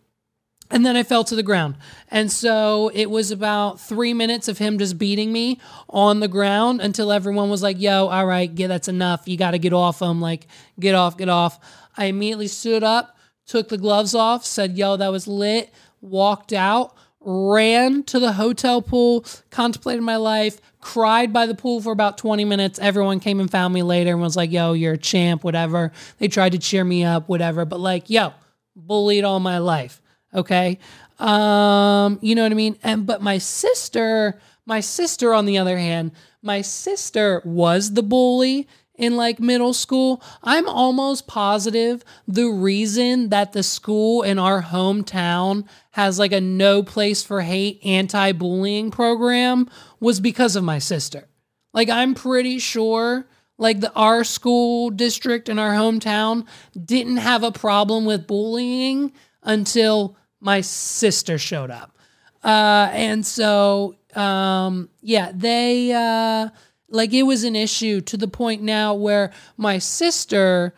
and then I fell to the ground. And so it was about three minutes of him just beating me on the ground until everyone was like, yo, all right, yeah, that's enough. You got to get off him. Like, get off, get off. I immediately stood up, took the gloves off, said, yo, that was lit, walked out, ran to the hotel pool, contemplated my life, cried by the pool for about 20 minutes. Everyone came and found me later and was like, yo, you're a champ, whatever. They tried to cheer me up, whatever. But like, yo, bullied all my life. Okay. Um, you know what I mean? And but my sister, my sister, on the other hand, my sister was the bully in like middle school. I'm almost positive the reason that the school in our hometown has like a no place for hate anti bullying program was because of my sister. Like, I'm pretty sure like the our school district in our hometown didn't have a problem with bullying until my sister showed up. Uh, and so, um, yeah, they, uh, like, it was an issue to the point now where my sister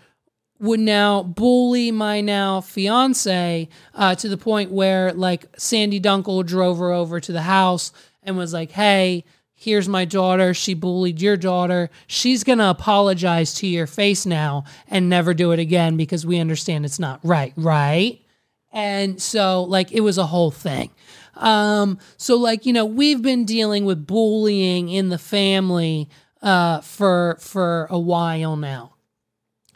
would now bully my now fiance uh, to the point where, like, Sandy Dunkel drove her over to the house and was like, hey, here's my daughter. She bullied your daughter. She's going to apologize to your face now and never do it again because we understand it's not right, right? And so, like, it was a whole thing. Um, so, like, you know, we've been dealing with bullying in the family uh, for for a while now.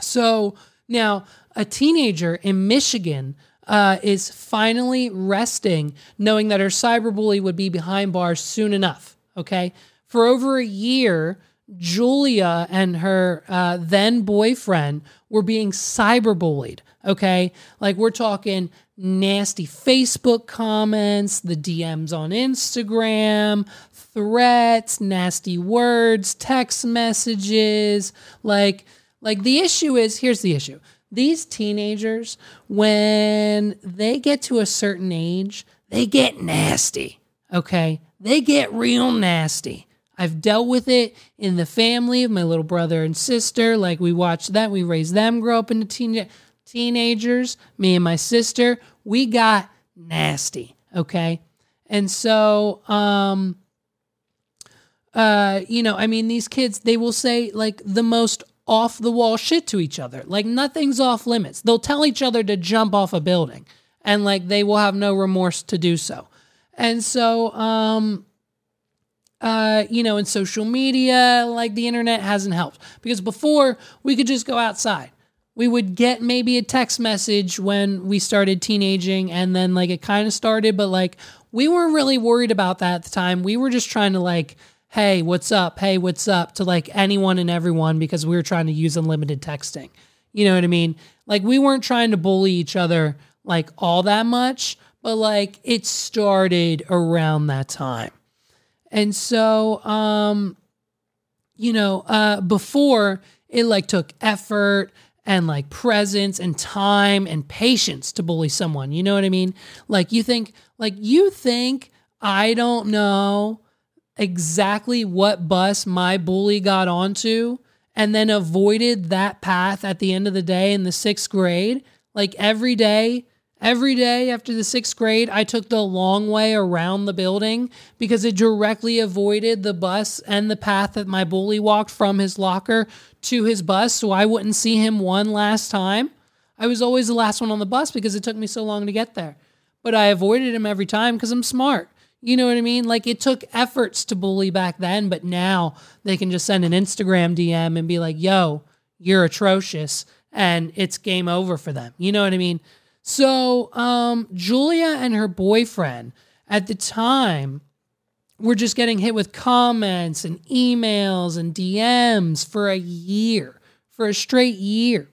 So now, a teenager in Michigan uh, is finally resting, knowing that her cyberbully would be behind bars soon enough. Okay, for over a year, Julia and her uh, then boyfriend were being cyberbullied. Okay. Like we're talking nasty Facebook comments, the DMs on Instagram, threats, nasty words, text messages. Like, like the issue is here's the issue. These teenagers, when they get to a certain age, they get nasty. Okay. They get real nasty. I've dealt with it in the family of my little brother and sister. Like we watched that, we raised them grow up into teen- teenagers. Me and my sister, we got nasty. Okay. And so, um, uh, you know, I mean, these kids, they will say like the most off the wall shit to each other. Like nothing's off limits. They'll tell each other to jump off a building and like they will have no remorse to do so. And so, um, uh, you know, in social media, like the internet hasn't helped because before we could just go outside. We would get maybe a text message when we started teenaging and then like it kind of started, but like we weren't really worried about that at the time. We were just trying to like, hey, what's up? Hey, what's up to like anyone and everyone because we were trying to use unlimited texting. You know what I mean? Like we weren't trying to bully each other like all that much, but like it started around that time. And so, um, you know, uh, before it like took effort and like presence and time and patience to bully someone. You know what I mean? Like you think, like you think I don't know exactly what bus my bully got onto and then avoided that path at the end of the day in the sixth grade. Like every day, Every day after the sixth grade, I took the long way around the building because it directly avoided the bus and the path that my bully walked from his locker to his bus so I wouldn't see him one last time. I was always the last one on the bus because it took me so long to get there. But I avoided him every time because I'm smart. You know what I mean? Like it took efforts to bully back then, but now they can just send an Instagram DM and be like, yo, you're atrocious. And it's game over for them. You know what I mean? So, um, Julia and her boyfriend at the time were just getting hit with comments and emails and DMs for a year, for a straight year.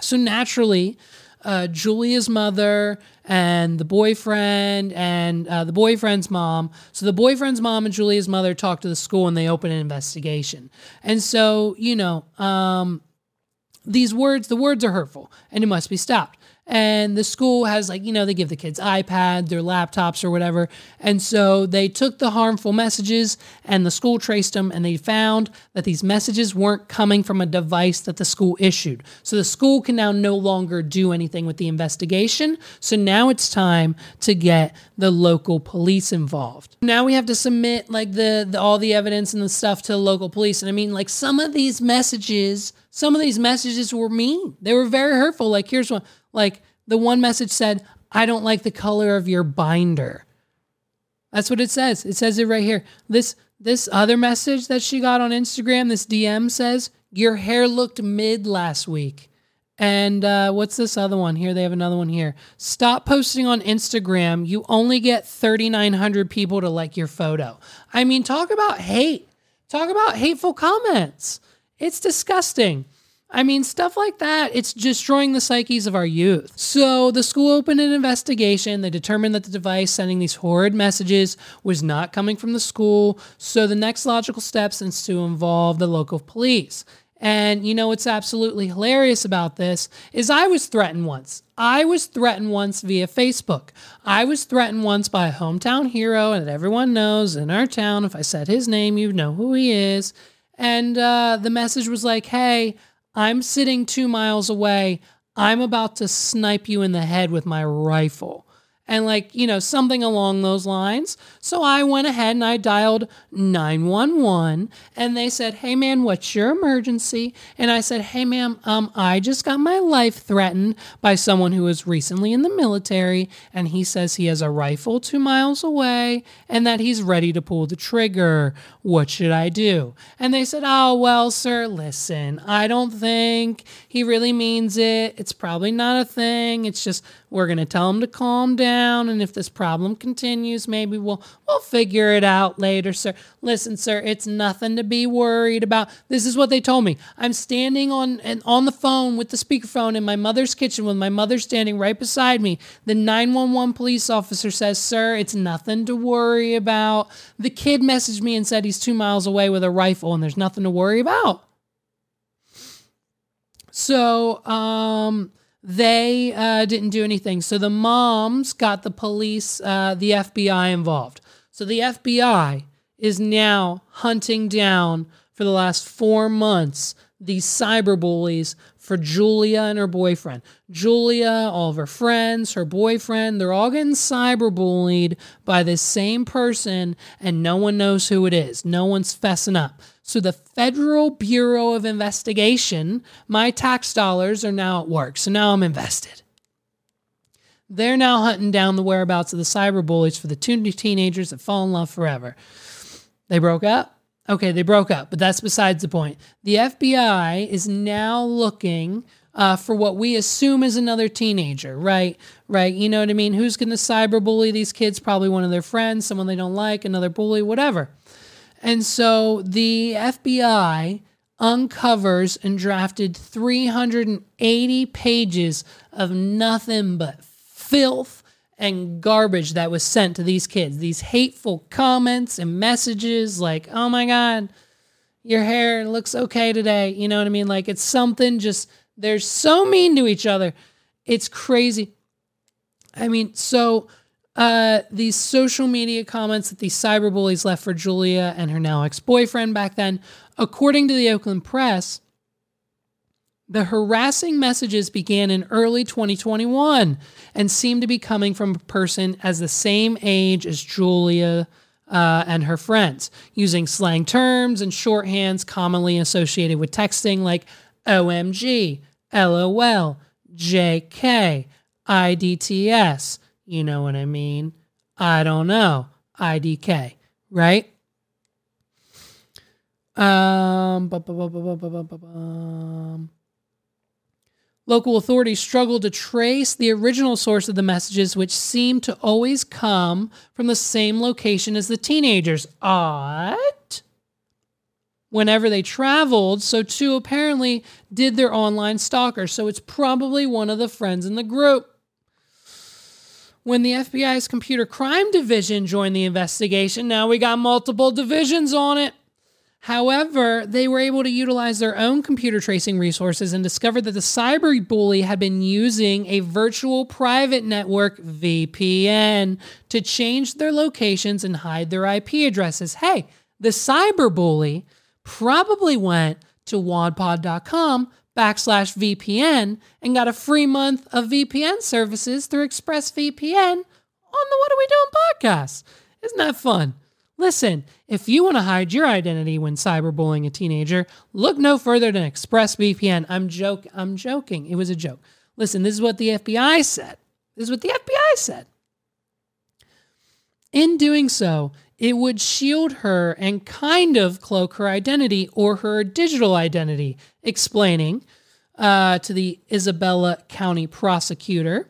So, naturally, uh, Julia's mother and the boyfriend and uh, the boyfriend's mom. So the boyfriend's mom and Julia's mother talked to the school and they opened an investigation. And so, you know, um, these words, the words are hurtful and it must be stopped and the school has like you know they give the kids iPad, their laptops or whatever. And so they took the harmful messages and the school traced them and they found that these messages weren't coming from a device that the school issued. So the school can now no longer do anything with the investigation. So now it's time to get the local police involved. Now we have to submit like the, the all the evidence and the stuff to the local police. And I mean like some of these messages, some of these messages were mean. They were very hurtful. Like here's one like the one message said, I don't like the color of your binder. That's what it says. It says it right here. This this other message that she got on Instagram, this DM says, Your hair looked mid last week. And uh, what's this other one? Here they have another one here. Stop posting on Instagram. You only get 3,900 people to like your photo. I mean, talk about hate. Talk about hateful comments. It's disgusting. I mean, stuff like that, it's destroying the psyches of our youth. So the school opened an investigation. They determined that the device sending these horrid messages was not coming from the school. So the next logical steps is to involve the local police. And you know what's absolutely hilarious about this is I was threatened once. I was threatened once via Facebook. I was threatened once by a hometown hero that everyone knows in our town. If I said his name, you'd know who he is. And uh, the message was like, hey, I'm sitting two miles away. I'm about to snipe you in the head with my rifle and like, you know, something along those lines. So I went ahead and I dialed 911 and they said, "Hey man, what's your emergency?" And I said, "Hey ma'am, um I just got my life threatened by someone who was recently in the military and he says he has a rifle 2 miles away and that he's ready to pull the trigger. What should I do?" And they said, "Oh, well, sir, listen. I don't think he really means it. It's probably not a thing. It's just We're going to tell him to calm down. And if this problem continues, maybe we'll, we'll figure it out later, sir. Listen, sir, it's nothing to be worried about. This is what they told me. I'm standing on, and on the phone with the speakerphone in my mother's kitchen with my mother standing right beside me. The 911 police officer says, sir, it's nothing to worry about. The kid messaged me and said he's two miles away with a rifle and there's nothing to worry about. So um, they uh, didn't do anything. So the moms got the police, uh, the FBI involved. So the FBI is now hunting down for the last four months these cyber bullies for Julia and her boyfriend. Julia, all of her friends, her boyfriend, they're all getting cyberbullied by this same person, and no one knows who it is. No one's fessing up. So the Federal Bureau of Investigation, my tax dollars are now at work. So now I'm invested. They're now hunting down the whereabouts of the cyber bullies for the two teenagers that fall in love forever. They broke up. Okay, they broke up, but that's besides the point. The FBI is now looking uh, for what we assume is another teenager, right? Right. You know what I mean? Who's going to cyber bully these kids? Probably one of their friends, someone they don't like, another bully, whatever. And so the FBI uncovers and drafted 380 pages of nothing but filth and garbage that was sent to these kids. These hateful comments and messages like, oh my God, your hair looks okay today. You know what I mean? Like it's something just, they're so mean to each other. It's crazy. I mean, so uh, these social media comments that these cyberbullies left for Julia and her now ex boyfriend back then, according to the Oakland Press, the harassing messages began in early 2021 and seemed to be coming from a person as the same age as Julia uh, and her friends, using slang terms and shorthands commonly associated with texting like OMG, LOL, JK, IDTS. You know what I mean? I don't know. IDK, right? Um, bu- bu- bu- Local authorities struggled to trace the original source of the messages, which seemed to always come from the same location as the teenagers. What? Whenever they traveled, so too apparently did their online stalker. So it's probably one of the friends in the group. When the FBI's computer crime division joined the investigation, now we got multiple divisions on it. However, they were able to utilize their own computer tracing resources and discovered that the cyber bully had been using a virtual private network VPN to change their locations and hide their IP addresses. Hey, the cyber bully probably went to wadpod.com backslash VPN and got a free month of VPN services through ExpressVPN on the What Are We Doing podcast. Isn't that fun? Listen, if you want to hide your identity when cyberbullying a teenager, look no further than ExpressVPN. I'm joke I'm joking. It was a joke. Listen, this is what the FBI said. This is what the FBI said. In doing so, it would shield her and kind of cloak her identity or her digital identity, explaining uh, to the Isabella County prosecutor.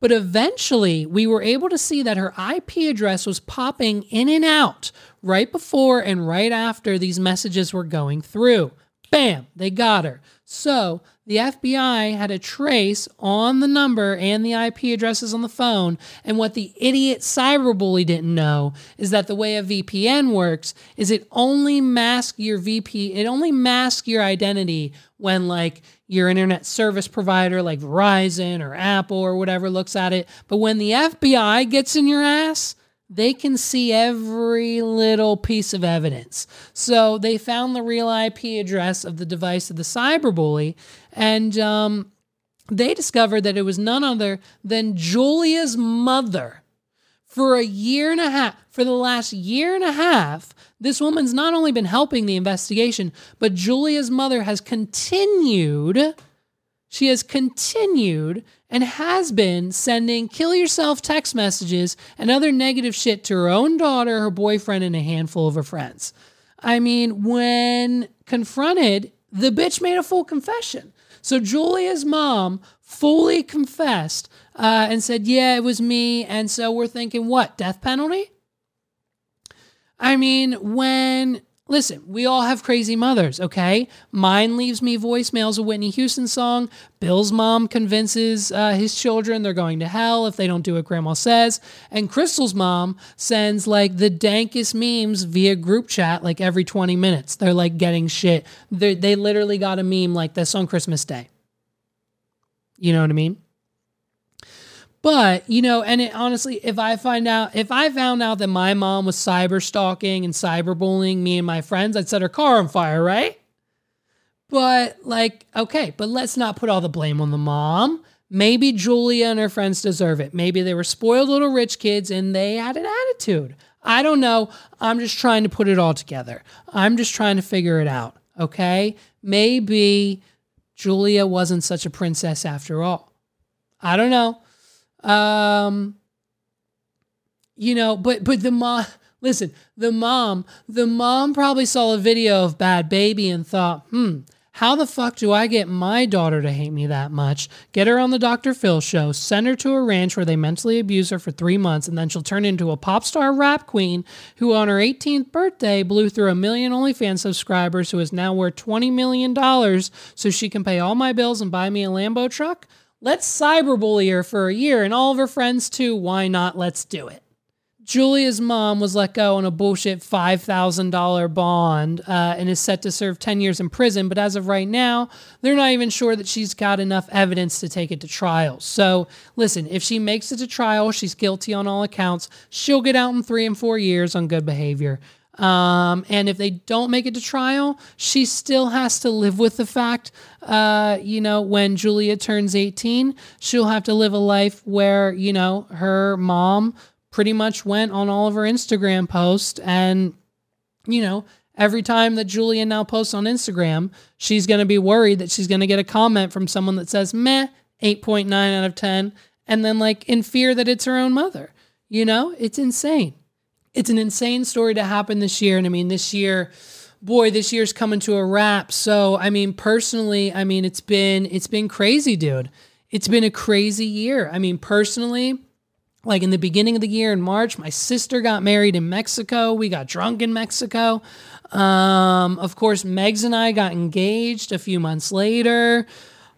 But eventually, we were able to see that her IP address was popping in and out right before and right after these messages were going through. Bam, they got her. So the FBI had a trace on the number and the IP addresses on the phone. And what the idiot cyberbully didn't know is that the way a VPN works is it only masks your VP, it only masks your identity when like your internet service provider like Verizon or Apple or whatever looks at it. But when the FBI gets in your ass, they can see every little piece of evidence. So they found the real IP address of the device of the cyberbully, and um, they discovered that it was none other than Julia's mother. For a year and a half, for the last year and a half, this woman's not only been helping the investigation, but Julia's mother has continued. She has continued and has been sending kill yourself text messages and other negative shit to her own daughter, her boyfriend, and a handful of her friends. I mean, when confronted, the bitch made a full confession. So Julia's mom fully confessed uh, and said, "Yeah, it was me." And so we're thinking, what death penalty? I mean, when listen, we all have crazy mothers, okay? Mine leaves me voicemails of Whitney Houston song. Bill's mom convinces uh, his children they're going to hell if they don't do what grandma says. And Crystal's mom sends like the dankest memes via group chat like every 20 minutes. They're like getting shit. they they literally got a meme like this on Christmas Day. You know what I mean? But, you know, and it, honestly, if I find out, if I found out that my mom was cyber stalking and cyberbullying me and my friends, I'd set her car on fire, right? But, like, okay, but let's not put all the blame on the mom. Maybe Julia and her friends deserve it. Maybe they were spoiled little rich kids and they had an attitude. I don't know. I'm just trying to put it all together. I'm just trying to figure it out, okay? Maybe Julia wasn't such a princess after all. I don't know. Um, you know, but but the mom, listen, the mom, the mom probably saw a video of Bhad Bhabie and thought, hmm, how the fuck do I get my daughter to hate me that much? Get her on the Dr. Phil show, send her to a ranch where they mentally abuse her for three months, and then she'll turn into a pop star rap queen who, on her 18th birthday, blew through a million OnlyFans subscribers, who is now worth $20 million so she can pay all my bills and buy me a Lambo truck? Let's cyberbully her for a year and all of her friends too. Why not? Let's do it. Julia's mom was let go on a bullshit $5,000 bond uh, and is set to serve 10 years in prison. But as of right now, they're not even sure that she's got enough evidence to take it to trial. So, listen, if she makes it to trial, she's guilty on all accounts. She'll get out in three and four years on good behavior. Um, and if they don't make it to trial, she still has to live with the fact, uh, you know, when Julia turns 18, she'll have to live a life where, you know, her mom pretty much went on all of her Instagram posts and, you know, every time that Julia now posts on Instagram, she's going to be worried that she's going to get a comment from someone that says, meh, 8.9 out of 10. And then, like, in fear that it's her own mother. You know, it's insane it's an insane story to happen this year. And I mean, this year, boy, this year's coming to a wrap. So, I mean, personally, I mean, it's been it's been crazy, dude. It's been a crazy year. I mean, personally, like in the beginning of the year in March, my sister got married in Mexico. We got drunk in Mexico. Um, of course, Megs and I got engaged a few months later.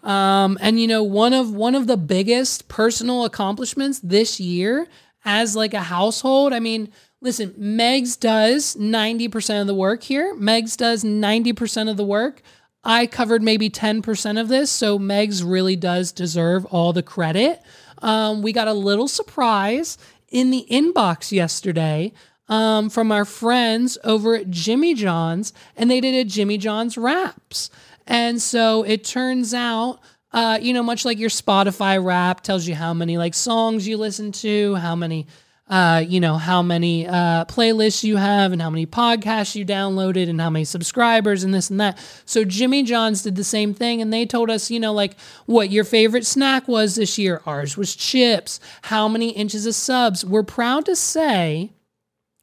Um, and you know, one of one of the biggest personal accomplishments this year as like a household, I mean, Listen, Megs does 90% of the work here. Megs does 90% of the work. I covered maybe 10% of this, so Megs really does deserve all the credit. Um, we got a little surprise in the inbox yesterday um, from our friends over at Jimmy John's, and they did a Jimmy John's Wraps. And so it turns out, uh, you know, much like your Spotify rap tells you how many like songs you listen to, how many uh, you know, how many uh, playlists you have and how many podcasts you downloaded and how many subscribers and this and that. So Jimmy John's did the same thing and they told us, you know, like what your favorite snack was this year. Ours was chips. How many inches of subs? We're proud to say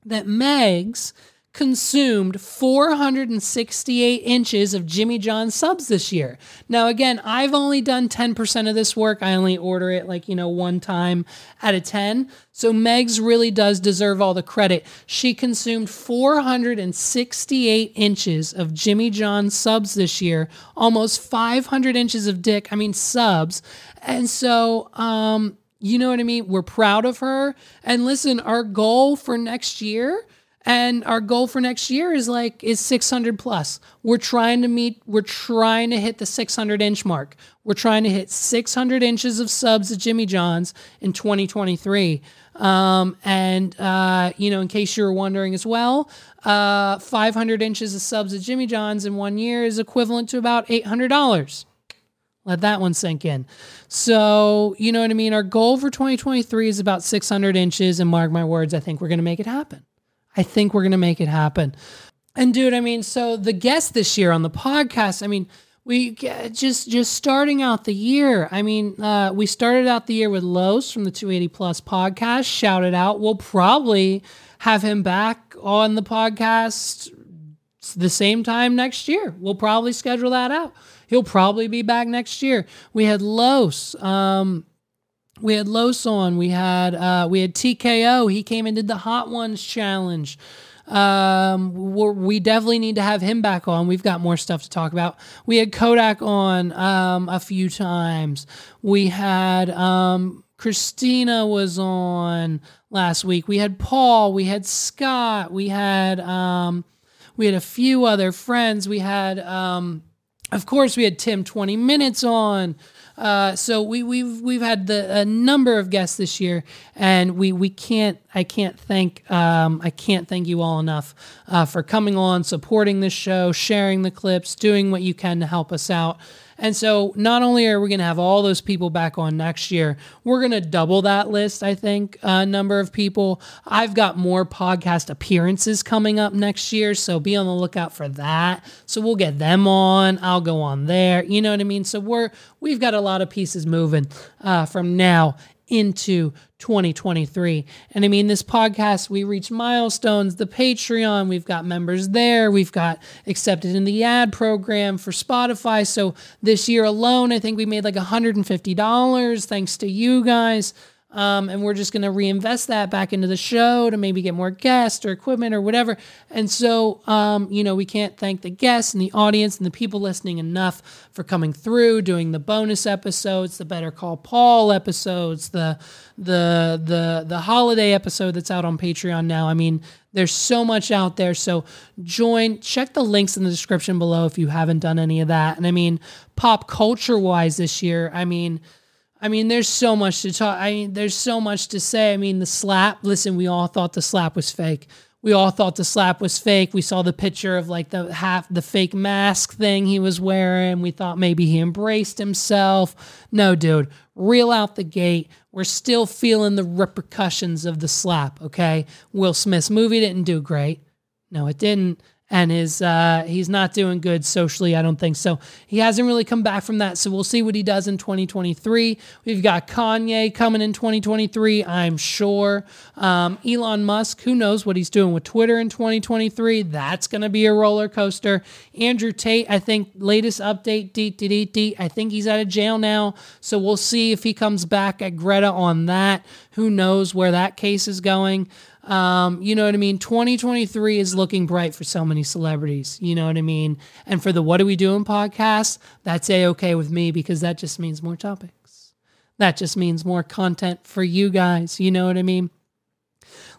that Megs consumed 468 inches of Jimmy John subs this year. Now, again, I've only done 10% of this work. I only order it like, you know, one time out of 10. So Megs really does deserve all the credit. She consumed 468 inches of Jimmy John subs this year, almost 500 inches of dick, I mean, subs. And so, um, you know what I mean? We're proud of her. And listen, our goal for next year and our goal for next year is like is 600 plus we're trying to meet we're trying to hit the 600 inch mark we're trying to hit 600 inches of subs at jimmy john's in 2023 um, and uh, you know in case you were wondering as well uh, 500 inches of subs at jimmy john's in one year is equivalent to about $800 let that one sink in. So, you know what I mean? Our goal for 2023 is about 600 inches. And mark my words, I think we're going to make it happen. I think we're going to make it happen. And dude, I mean, so the guest this year on the podcast, I mean, we just just starting out the year. I mean, uh, we started out the year with Los from the 280 Plus podcast. Shouted out. We'll probably have him back on the podcast the same time next year. We'll probably schedule that out. He'll probably be back next year. We had Los. Um, we had Los on. We had uh, we had TKO. He came and did the Hot Ones challenge. Um, we definitely need to have him back on. We've got more stuff to talk about. We had Kodak on um, a few times. We had um, Christina was on last week. We had Paul. We had Scott. We had um, we had a few other friends. We had um, of course, we had Tim 20 minutes on. Uh, so we, we've we've had the, a number of guests this year, and we we can't I can't thank um, I can't thank you all enough uh, for coming on, supporting this show, sharing the clips, doing what you can to help us out. And so, not only are we going to have all those people back on next year, we're going to double that list, I think, uh, number of people. I've got more podcast appearances coming up next year, so be on the lookout for that. So, we'll get them on. I'll go on there. You know what I mean? So, we're, we've got a lot of pieces moving uh, from now into 2023. And I mean, this podcast, we reach milestones, the Patreon, we've got members there, we've got accepted in the ad program for Spotify. So this year alone, I think we made like $150 thanks to you guys. Um, and we're just going to reinvest that back into the show to maybe get more guests or equipment or whatever. And so, um, you know, we can't thank the guests and the audience and the people listening enough for coming through, doing the bonus episodes, the Better Call Paul episodes, the the the the holiday episode that's out on Patreon now. I mean, there's so much out there. So join, check the links in the description below if you haven't done any of that. And I mean, pop culture wise this year, I mean. I mean, there's so much to talk. I mean, there's so much to say. I mean, the slap. Listen, we all thought the slap was fake. We all thought the slap was fake. We saw the picture of like the half the fake mask thing he was wearing. We thought maybe he embraced himself. No, dude, real out the gate. We're still feeling the repercussions of the slap. Okay, Will Smith's movie didn't do great. No, it didn't. And his uh, he's not doing good socially. I don't think so. He hasn't really come back from that. So we'll see what he does in 2023. We've got Kanye coming in 2023. I'm sure. Um, Elon Musk. Who knows what he's doing with Twitter in 2023? That's going to be a roller coaster. Andrew Tate. I think latest update. Deet deet deet deet. I think he's out of jail now. So we'll see if he comes back at Greta on that. Who knows where that case is going? Um, you know what I mean? 2023 is looking bright for so many celebrities. You know what I mean? And for the What Are We Doing podcast, that's a okay with me because that just means more topics. That just means more content for you guys. You know what I mean?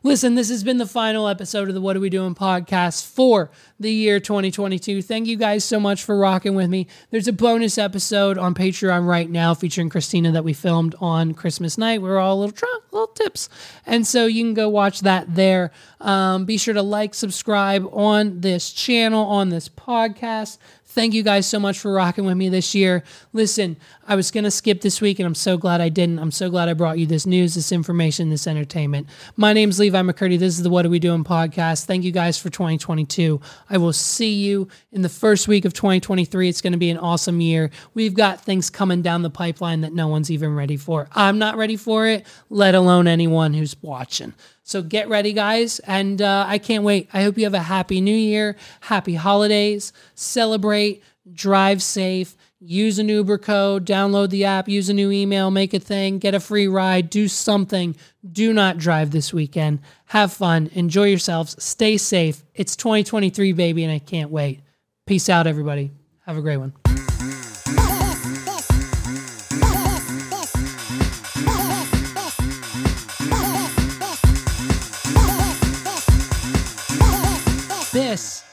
Listen, this has been the final episode of the What Are We Doing podcast for the year 2022. Thank you guys so much for rocking with me. There's a bonus episode on Patreon right now featuring Christina that we filmed on Christmas night. We are all a little drunk, little tips. And so you can go watch that there. Um, be sure to like, subscribe on this channel, on this podcast. Thank you guys so much for rocking with me this year. Listen, I was going to skip this week, and I'm so glad I didn't. I'm so glad I brought you this news, this information, this entertainment. My name's Levi McCurdy. This is the What Are We Doing podcast. Thank you guys for 2022. I will see you in the first week of 2023. It's going to be an awesome year. We've got things coming down the pipeline that no one's even ready for. I'm not ready for it, let alone anyone who's watching. So get ready, guys. And uh, I can't wait. I hope you have a happy new year, happy holidays, celebrate, drive safe, use an Uber code, download the app, use a new email, make a thing, get a free ride, do something. Do not drive this weekend. Have fun, enjoy yourselves, stay safe. It's 2023, baby, and I can't wait. Peace out, everybody. Have a great one.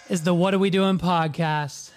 Is the What Are We Doing podcast.